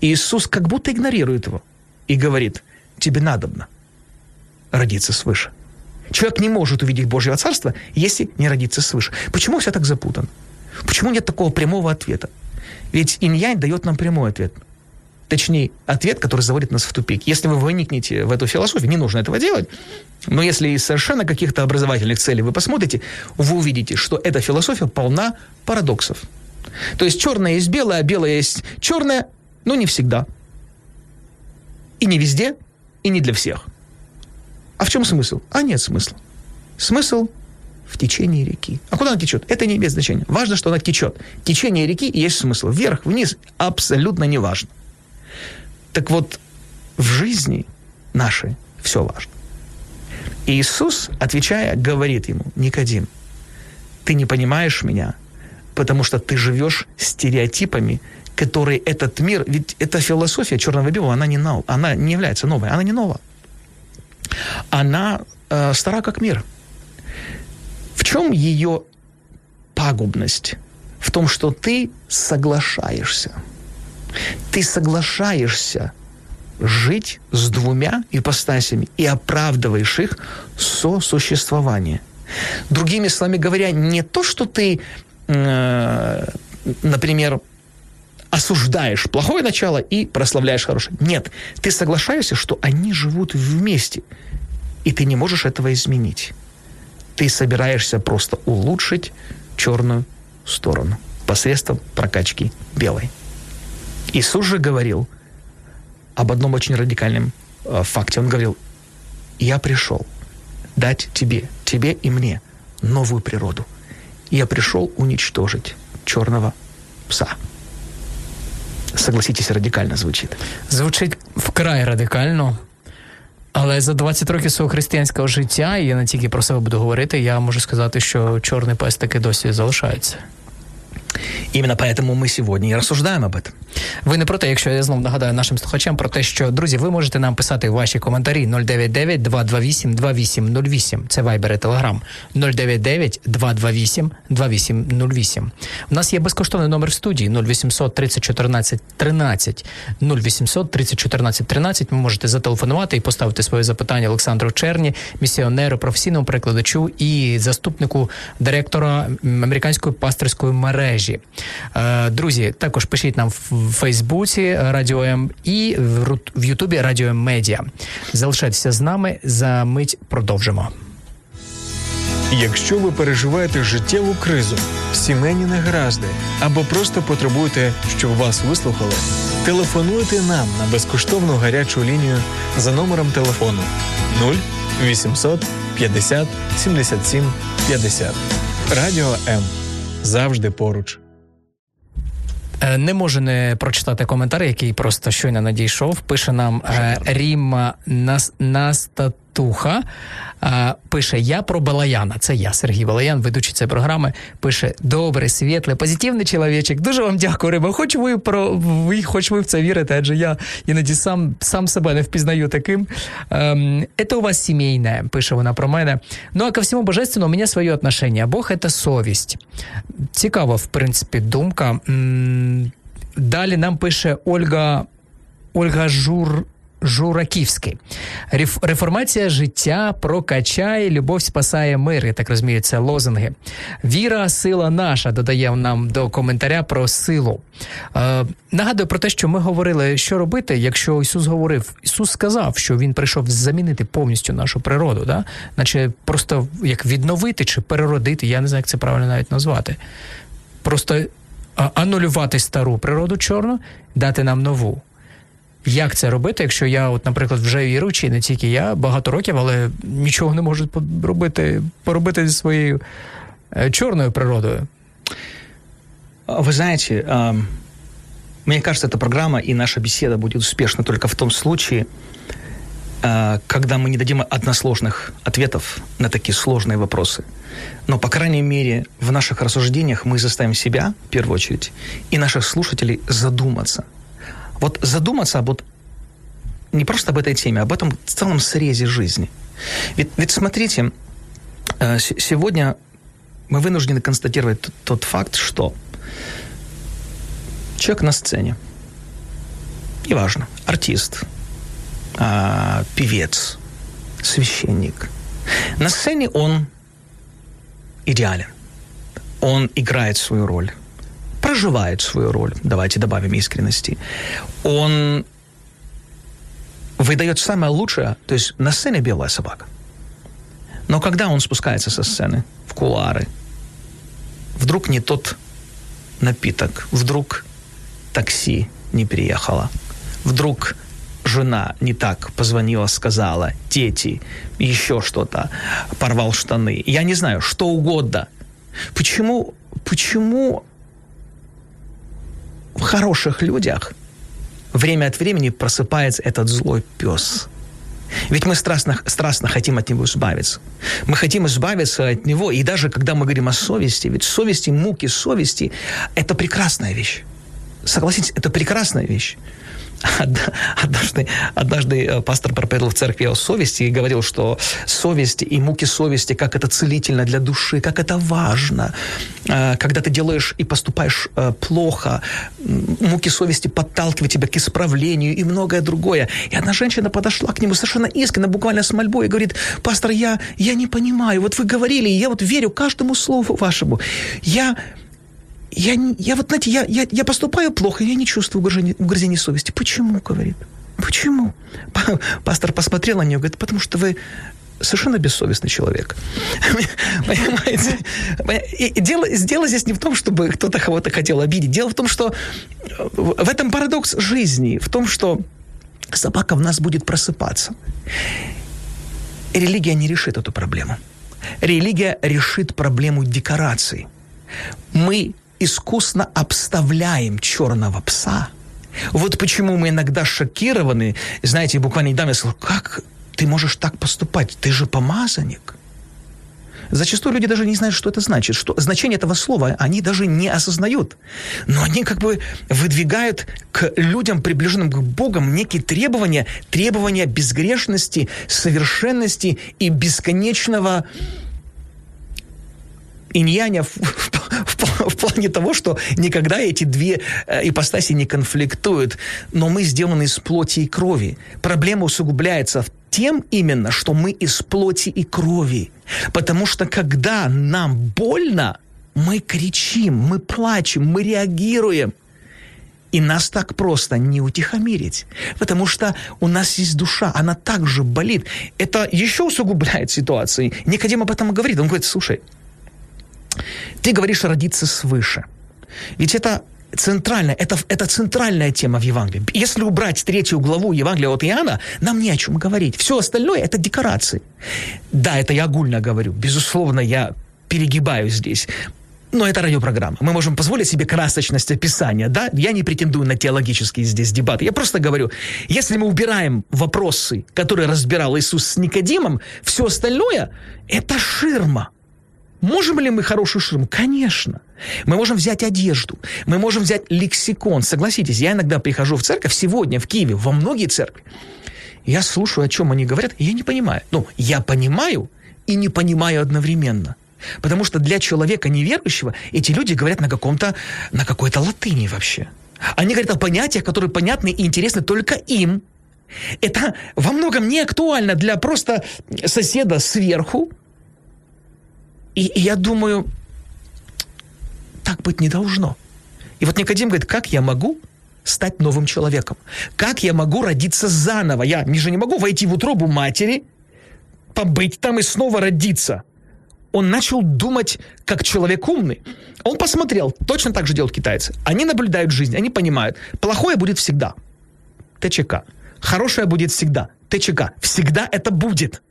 Иисус как будто игнорирует его и говорит, тебе надобно родиться свыше. Человек не может увидеть Божьего Царства, если не родиться свыше. Почему все так запутано? Почему нет такого прямого ответа? Ведь инь дает нам прямой ответ. Точнее, ответ, который заводит нас в тупик. Если вы выникнете в эту философию, не нужно этого делать. Но если из совершенно каких-то образовательных целей вы посмотрите, вы увидите, что эта философия полна парадоксов. То есть черное есть белое, а белое есть черное, но не всегда. И не везде, и не для всех. А в чем смысл? А нет смысла. Смысл в течении реки. А куда она течет? Это не имеет значения. Важно, что она течет. Течение реки есть смысл. Вверх, вниз, абсолютно не важно. Так вот, в жизни нашей все важно. Иисус, отвечая, говорит ему, Никодим, ты не понимаешь меня, потому что ты живешь стереотипами, которые этот мир, ведь эта философия черного белого, она не, нов, она не является новой, она не новая она э, стара как мир. В чем ее пагубность? В том, что ты соглашаешься. Ты соглашаешься жить с двумя ипостасями и оправдываешь их сосуществование. Другими словами говоря, не то, что ты, э, например, осуждаешь плохое начало и прославляешь хорошее. Нет, ты соглашаешься, что они живут вместе, и ты не можешь этого изменить. Ты собираешься просто улучшить черную сторону посредством прокачки белой. Иисус же говорил об одном очень радикальном э, факте. Он говорил, я пришел дать тебе, тебе и мне новую природу. Я пришел уничтожить черного пса. Согласитесь, радикально звучит. Звучить вкрай радикально. Але за 20 років свого християнського життя, і я не тільки про себе буду говорити, я можу сказати, що чорний пес таки досі залишається. Именно поэтому мы сегодня и рассуждаем об этом. Ви не проте, якщо я знов нагадаю нашим слухачам про те, що друзі, ви можете нам писати ваші коментарі 099 228 2808. Це Viber і Telegram. 099 228 2808. У нас є безкоштовний номер в студії 0800 30 14 13 0800 30 14 13. Ви можете зателефонувати і поставити своє запитання Олександру Черні, місіонеру, професійному перекладачу і заступнику директора американської пасторської мережі. Е, друзі, також пишіть нам в Фейсбуці Радіо М і в Ютубі Радіо М Медіа. Залишайтеся з нами за мить продовжимо. Якщо ви переживаєте життєву кризу, сімейні негаразди або просто потребуєте, щоб вас вислухали, телефонуйте нам на безкоштовну гарячу лінію за номером телефону 0 800 50 77 50. Радіо М завжди поруч. Не можу не прочитати коментар, який просто щойно надійшов. Пише нам е, Ріма Святуха а, пише: Я про Балаяна. Це я, Сергій Балаян, ведучий цієї програми. Пише: Добрий, світлий, позитивний чоловічок. Дуже вам дякую, Риба. Хоч ви про ви, хоч ви в це вірите, адже я іноді сам сам себе не впізнаю таким. Ем, Это у вас сімейне, пише вона про мене. Ну а ко всьому божественному у мене своє отношення. Бог це совість. Цікава, в принципі, думка. Далі нам пише Ольга Ольга Жур. Жураківський. Реформація життя прокачає, любов спасає мир. Я так розумію, це лозунги. Віра, сила наша додає нам до коментаря про силу. Е, Нагадую про те, що ми говорили, що робити, якщо Ісус говорив. Ісус сказав, що Він прийшов замінити повністю нашу природу, да? наче просто як відновити чи переродити. Я не знаю, як це правильно навіть назвати. Просто анулювати стару природу чорну, дати нам нову. Як це робити, якщо я, от, наприклад, вже віруючий, не тільки я, багато років, але нічого не можу поробити, поробити зі своєю чорною природою? Вы знаете, мне кажется, эта программа и наша беседа будет успешна только в том случае, когда мы не дадим односложных ответов на такие сложные вопросы. Но, по крайней мере, в наших рассуждениях мы заставим себя, в первую очередь, и наших слушателей задуматься – вот задуматься об вот не просто об этой теме, а об этом целом срезе жизни. Ведь, ведь смотрите, э, сегодня мы вынуждены констатировать тот, факт, что человек на сцене, неважно, артист, а, певец, священник, на сцене он идеален, он играет свою роль, проживает свою роль, давайте добавим искренности, он выдает самое лучшее, то есть на сцене белая собака. Но когда он спускается со сцены в кулары, вдруг не тот напиток, вдруг такси не приехало, вдруг жена не так позвонила, сказала, дети, еще что-то, порвал штаны. Я не знаю, что угодно. Почему, почему в хороших людях время от времени просыпается этот злой пес. Ведь мы страстно, страстно хотим от него избавиться. Мы хотим избавиться от него. И даже когда мы говорим о совести, ведь совести, муки совести – это прекрасная вещь. Согласитесь, это прекрасная вещь. Однажды, однажды э, пастор проповедовал в церкви о совести и говорил, что совесть и муки совести, как это целительно для души, как это важно. Э, когда ты делаешь и поступаешь э, плохо, муки совести подталкивают тебя к исправлению и многое другое. И одна женщина подошла к нему совершенно искренне, буквально с мольбой, и говорит, пастор, я, я не понимаю, вот вы говорили, я вот верю каждому слову вашему. Я я, я вот, знаете, я, я, я поступаю плохо, я не чувствую угрызения, угрызения совести. Почему, говорит? Почему? Пастор посмотрел на нее, говорит, потому что вы совершенно бессовестный человек. [LAUGHS] Понимаете? И дело, дело здесь не в том, чтобы кто-то кого-то хотел обидеть. Дело в том, что в этом парадокс жизни, в том, что собака в нас будет просыпаться. И религия не решит эту проблему. Религия решит проблему декораций. Мы искусно обставляем черного пса. Вот почему мы иногда шокированы. Знаете, буквально недавно я сказал, как ты можешь так поступать? Ты же помазанник. Зачастую люди даже не знают, что это значит. Что, значение этого слова они даже не осознают. Но они как бы выдвигают к людям, приближенным к Богам, некие требования, требования безгрешности, совершенности и бесконечного иньяня в, в, в, в плане того, что никогда эти две э, ипостаси не конфликтуют. Но мы сделаны из плоти и крови. Проблема усугубляется тем именно, что мы из плоти и крови. Потому что когда нам больно, мы кричим, мы плачем, мы реагируем. И нас так просто не утихомирить. Потому что у нас есть душа, она также болит. Это еще усугубляет ситуацию. Никодим об этом говорит. Он говорит, слушай, ты говоришь родиться свыше. Ведь это центральная, это, это центральная тема в Евангелии. Если убрать третью главу Евангелия от Иоанна, нам не о чем говорить. Все остальное – это декорации. Да, это я огульно говорю. Безусловно, я перегибаю здесь. но это радиопрограмма. Мы можем позволить себе красочность описания, да? Я не претендую на теологические здесь дебаты. Я просто говорю, если мы убираем вопросы, которые разбирал Иисус с Никодимом, все остальное – это ширма. Можем ли мы хорошую ширму? Конечно. Мы можем взять одежду, мы можем взять лексикон. Согласитесь, я иногда прихожу в церковь сегодня в Киеве, во многие церкви. Я слушаю, о чем они говорят, и я не понимаю. Ну, я понимаю и не понимаю одновременно. Потому что для человека неверующего эти люди говорят на каком-то, на какой-то латыни вообще. Они говорят о понятиях, которые понятны и интересны только им. Это во многом не актуально для просто соседа сверху. И, и я думаю, так быть не должно. И вот Никодим говорит, как я могу стать новым человеком? Как я могу родиться заново? Я же не могу войти в утробу матери, побыть там и снова родиться – он начал думать как человек умный. Он посмотрел, точно так же делают китайцы. Они наблюдают жизнь, они понимают, плохое будет всегда. ТЧК. Хорошее будет всегда. ТЧК. Всегда это будет.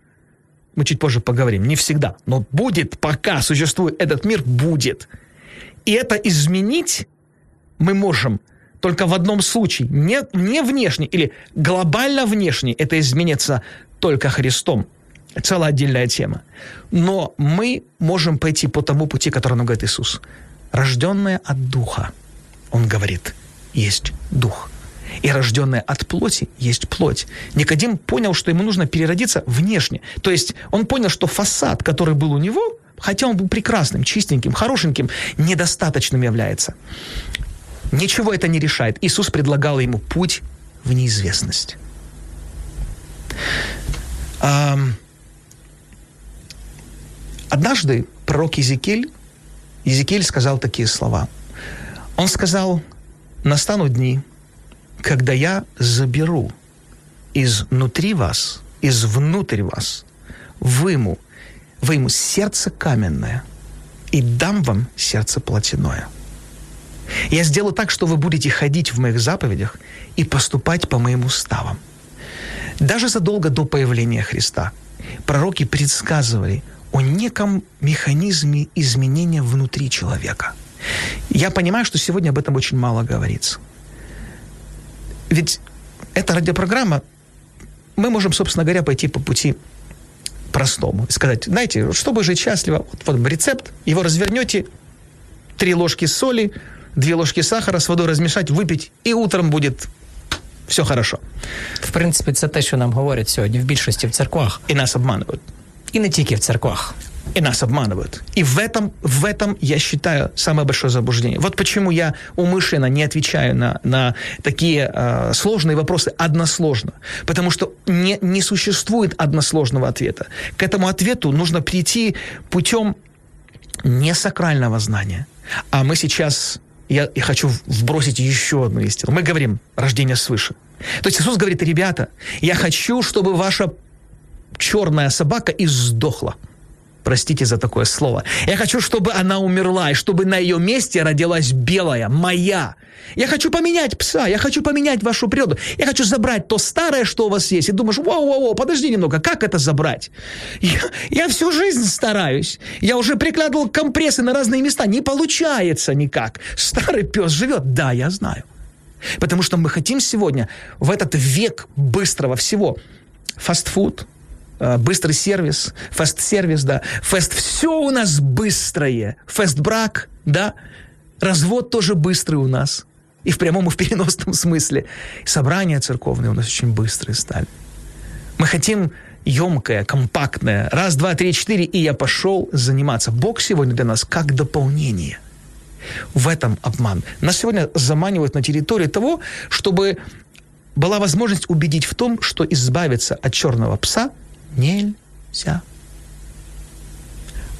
Мы чуть позже поговорим. Не всегда. Но будет, пока существует этот мир, будет. И это изменить мы можем только в одном случае. Не, не внешне или глобально внешне. Это изменится только Христом целая отдельная тема. Но мы можем пойти по тому пути, который нам говорит Иисус. Рожденное от Духа, Он говорит, есть Дух. И рожденное от плоти есть плоть. Никодим понял, что ему нужно переродиться внешне. То есть он понял, что фасад, который был у него, хотя он был прекрасным, чистеньким, хорошеньким, недостаточным является. Ничего это не решает. Иисус предлагал ему путь в неизвестность. Однажды пророк Езекиль, Езекиль сказал такие слова. Он сказал, настанут дни, когда я заберу изнутри вас, из внутрь вас, выму, выму сердце каменное и дам вам сердце плотяное. Я сделаю так, что вы будете ходить в моих заповедях и поступать по моим уставам. Даже задолго до появления Христа пророки предсказывали – о неком механизме изменения внутри человека. Я понимаю, что сегодня об этом очень мало говорится Ведь эта радиопрограмма, мы можем, собственно говоря, пойти по пути простому. Сказать, знаете, чтобы жить счастливо, вот, вот рецепт, его развернете, три ложки соли, две ложки сахара с водой размешать, выпить, и утром будет все хорошо. В принципі, це те, що нам говорять сьогодні в більшості в церквах. И нас обманывают. І не тільки в церквах. И нас обманывают. И в этом, в этом, я считаю, самое большое заблуждение. Вот почему я умышленно не отвечаю на, на такие э, сложные вопросы односложно. Потому что не, не существует односложного ответа. К этому ответу нужно прийти путем не сакрального знания. А мы сейчас, я, я хочу вбросить еще одну истину. Мы говорим рождение свыше. То есть Иисус говорит, ребята, я хочу, чтобы ваша черная собака и сдохла. Простите за такое слово. Я хочу, чтобы она умерла, и чтобы на ее месте родилась белая, моя. Я хочу поменять пса, я хочу поменять вашу природу. Я хочу забрать то старое, что у вас есть. И думаешь, вау-вау-вау, подожди немного, как это забрать? Я, я всю жизнь стараюсь. Я уже прикладывал компрессы на разные места. Не получается никак. Старый пес живет. Да, я знаю. Потому что мы хотим сегодня в этот век быстрого всего фастфуд, быстрый сервис, фест-сервис, да, фест, все у нас быстрое, фест-брак, да, развод тоже быстрый у нас, и в прямом, и в переносном [LAUGHS] смысле. Собрания церковные у нас очень быстрые стали. Мы хотим емкое, компактное, раз, два, три, четыре, и я пошел заниматься. Бог сегодня для нас как дополнение. В этом обман. Нас сегодня заманивают на территорию того, чтобы была возможность убедить в том, что избавиться от черного пса – Нельзя.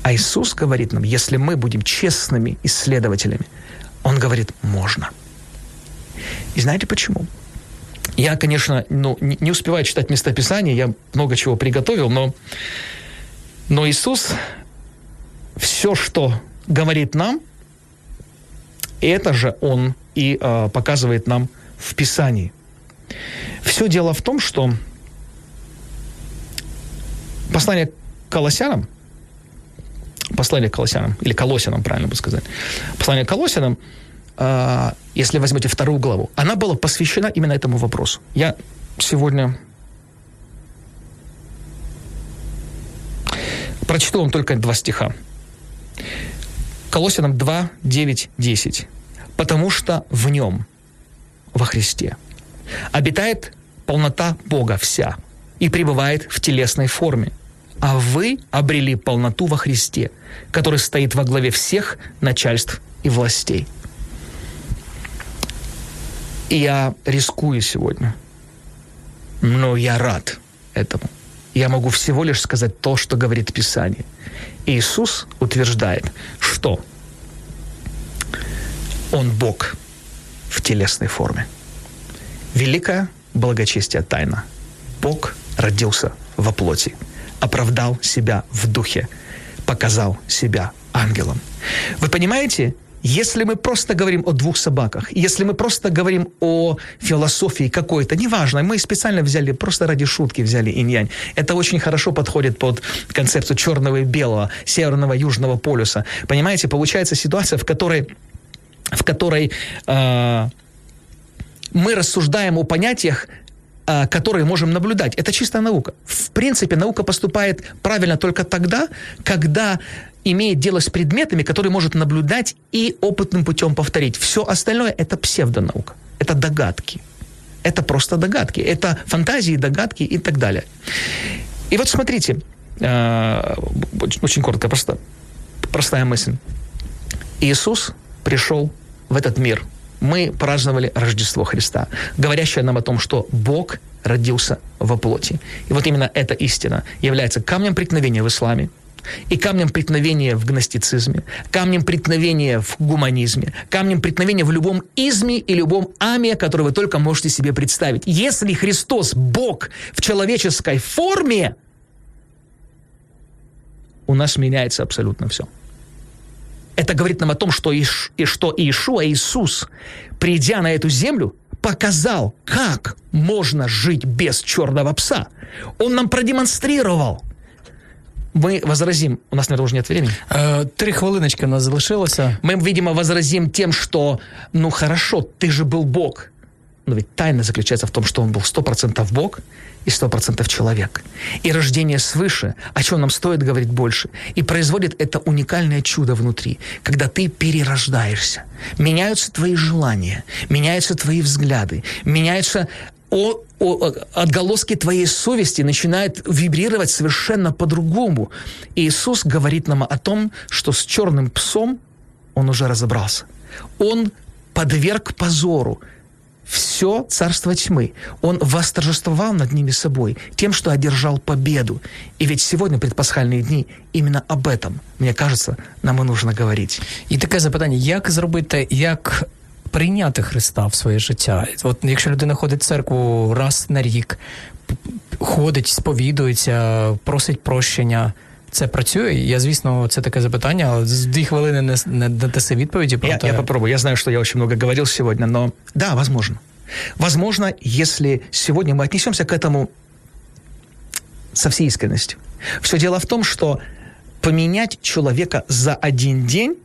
А Иисус говорит нам, если мы будем честными исследователями, Он говорит, можно. И знаете почему? Я, конечно, ну, не успеваю читать местописание, я много чего приготовил, но, но Иисус все, что говорит нам, это же Он и э, показывает нам в Писании. Все дело в том, что Послание к Колоссянам, послание к Колосянам, или Колосянам, правильно бы сказать. Послание к Колосянам, э, если возьмете вторую главу, она была посвящена именно этому вопросу. Я сегодня прочту вам только два стиха. Колосянам 2, 9, 10. «Потому что в нем, во Христе, обитает полнота Бога вся и пребывает в телесной форме. А вы обрели полноту во Христе, который стоит во главе всех начальств и властей». И я рискую сегодня, но я рад этому. Я могу всего лишь сказать то, что говорит Писание. Иисус утверждает, что Он Бог в телесной форме. Великая благочестие тайна. Бог родился во плоти, оправдал себя в духе, показал себя ангелом. Вы понимаете, если мы просто говорим о двух собаках, если мы просто говорим о философии какой-то, неважно, мы специально взяли, просто ради шутки взяли инь-янь. Это очень хорошо подходит под концепцию черного и белого, северного и южного полюса. Понимаете, получается ситуация, в которой, в которой э, мы рассуждаем о понятиях, которые можем наблюдать. Это чистая наука. В принципе, наука поступает правильно только тогда, когда имеет дело с предметами, которые может наблюдать и опытным путем повторить. Все остальное – это псевдонаука, это догадки. Это просто догадки, это фантазии, догадки и так далее. И вот смотрите, э, очень коротко, просто, простая мысль. Иисус пришел в этот мир. Мы праздновали Рождество Христа, говорящее нам о том, что Бог родился во плоти. И вот именно эта истина является камнем преткновения в исламе, и камнем преткновения в гностицизме, камнем преткновения в гуманизме, камнем преткновения в любом изме и любом аме, который вы только можете себе представить. Если Христос Бог в человеческой форме, у нас меняется абсолютно все. Это говорит нам о том, что, Иш, и что Иешуа, Иисус, придя на эту землю, показал, как можно жить без черного пса. Он нам продемонстрировал – мы возразим, у нас, наверное, уже нет времени. Е, Три хвилиночки у нас залишилося. Мы, видимо, возразим тем, что, ну хорошо, ты же был Бог. Но ведь тайна заключается в том, что он был 100% Бог и 100% человек. И рождение свыше, о чем нам стоит говорить больше, и производит это уникальное чудо внутри, когда ты перерождаешься. Меняются твои желания, меняются твои взгляды, меняются о, о, отголоски твоей совести начинают вибрировать совершенно по-другому. И Иисус говорит нам о том, что с черным псом он уже разобрался. Он подверг позору все царство тьмы. Он восторжествовал над ними собой тем, что одержал победу. И ведь сегодня, предпасхальные дни, именно об этом, мне кажется, нам и нужно говорить. І таке запитання: як зробити, як прийняти Христа в своє життя. От якщо людина ходить в церкву раз на рік, ходить, сповідується, просить прощення. Це працює? Я, звісно, це таке запитання, але з дві хвилини не, не даси відповіді. Я, я попробую. Я знаю, что я очень много говорил сегодня, но да, возможно. Возможно, если сегодня мы отнесемся к этому со всей искренностью. Все дело в том, что поменять человека за один день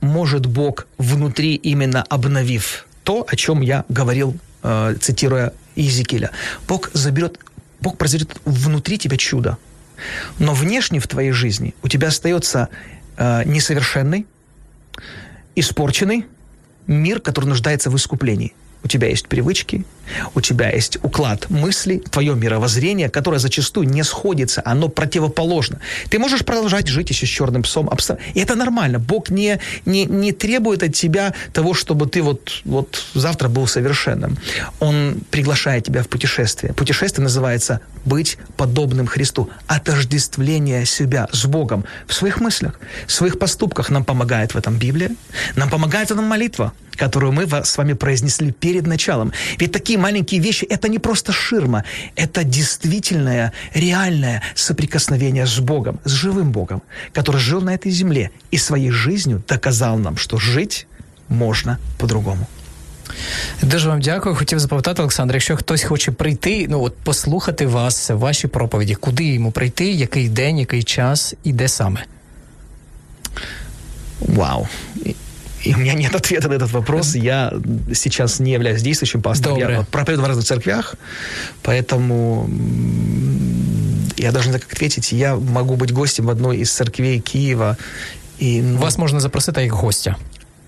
может Бог внутри, именно обновив то, о чем я говорил, э, цитируя Иезекииля. Бог заберет, Бог произведет внутри тебя чудо. Но внешне в твоей жизни у тебя остается э, несовершенный, испорченный мир, который нуждается в искуплении – у тебя есть привычки, у тебя есть уклад мыслей, твое мировоззрение, которое зачастую не сходится, оно противоположно. Ты можешь продолжать жить еще с черным псом. И это нормально. Бог не, не, не требует от тебя того, чтобы ты вот, вот завтра был совершенным. Он приглашает тебя в путешествие. Путешествие называется «быть подобным Христу». Отождествление себя с Богом в своих мыслях, в своих поступках. Нам помогает в этом Библия, нам помогает в этом молитва которую мы с вами произнесли перед началом. Ведь такие маленькие вещи – это не просто ширма, это действительное, реальное соприкосновение с Богом, с живым Богом, который жил на этой земле и своей жизнью доказал нам, что жить можна по-другому. Дуже вам дякую. Хотів запитати, Олександр, якщо хтось хоче прийти, ну от послухати вас, ваші проповіді, куди йому прийти, який день, який час і де саме? Вау. И у меня нет ответа на этот вопрос. Я сейчас не являюсь действующим пастором. Добре. Я проповедую в разных церквях, поэтому я даже не знаю, как ответить. Я могу быть гостем в одной из церквей Киева. И, ну, Вас можна запросити як гостя.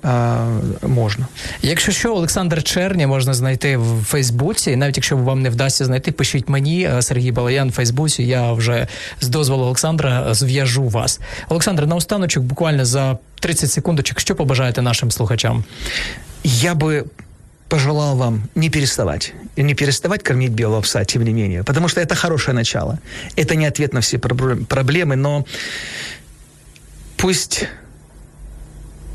а, можно. Якщо що, Олександр Черні можна знайти в Фейсбуці. Навіть якщо вам не вдасться знайти, пишіть мені е, Сергій Балаян в Фейсбуці. Я вже з дозволу Олександра зв'яжу вас. Олександр, наостаночок, буквально за 30 секундочок, що побажаєте нашим слухачам? Я бы пожелал вам не переставать. И не переставать кормить белого пса, тем не менее. Потому что это хорошее начало. Это не ответ на все проблем- проблемы, но пусть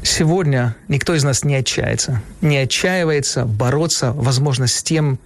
сегодня никто из нас не отчается. Не отчаивается бороться, возможно, с тем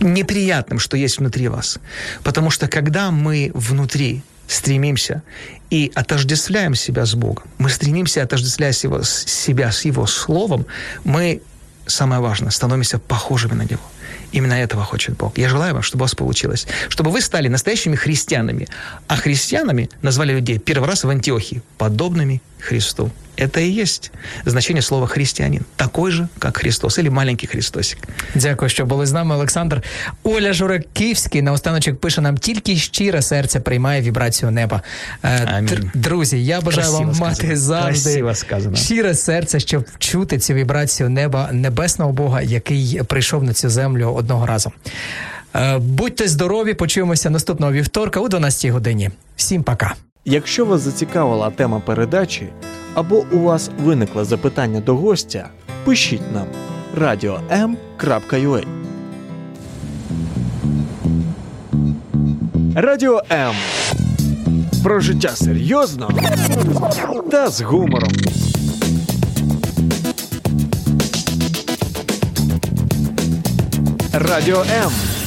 неприятным, что есть внутри вас. Потому что когда мы внутри стремимся и отождествляем себя с Богом, мы стремимся отождествлять его, себя с Его Словом, мы, самое важное, становимся похожими на Него. Именно этого хочет Бог. Я желаю вам, чтобы у вас получилось. Чтобы вы стали настоящими христианами. А христианами назвали людей первый раз в Антиохии, подобными Христу. Это и есть значение слова «христианин». Такой же, как Христос, или маленький Христосик. Дякую, що були з нами, Олександр. Оля Жураківський наостаночок пише нам тільки щире серце приймає вібрацію неба. Е, Амінь. др- Друзі, я бажаю Красиво вам сказано. мати завжди Красиво сказано. щире серце, щоб чути цю вібрацію неба небесного Бога, який прийшов на цю землю одного разу. Е, Будьте здорові, почуємося наступного вівторка о 12 годині. Всім пока. Якщо вас зацікавила тема передачі або у вас виникло запитання до гостя, пишіть нам radio.m.ua Радіо М. Про життя серйозно та з гумором. Радіо М.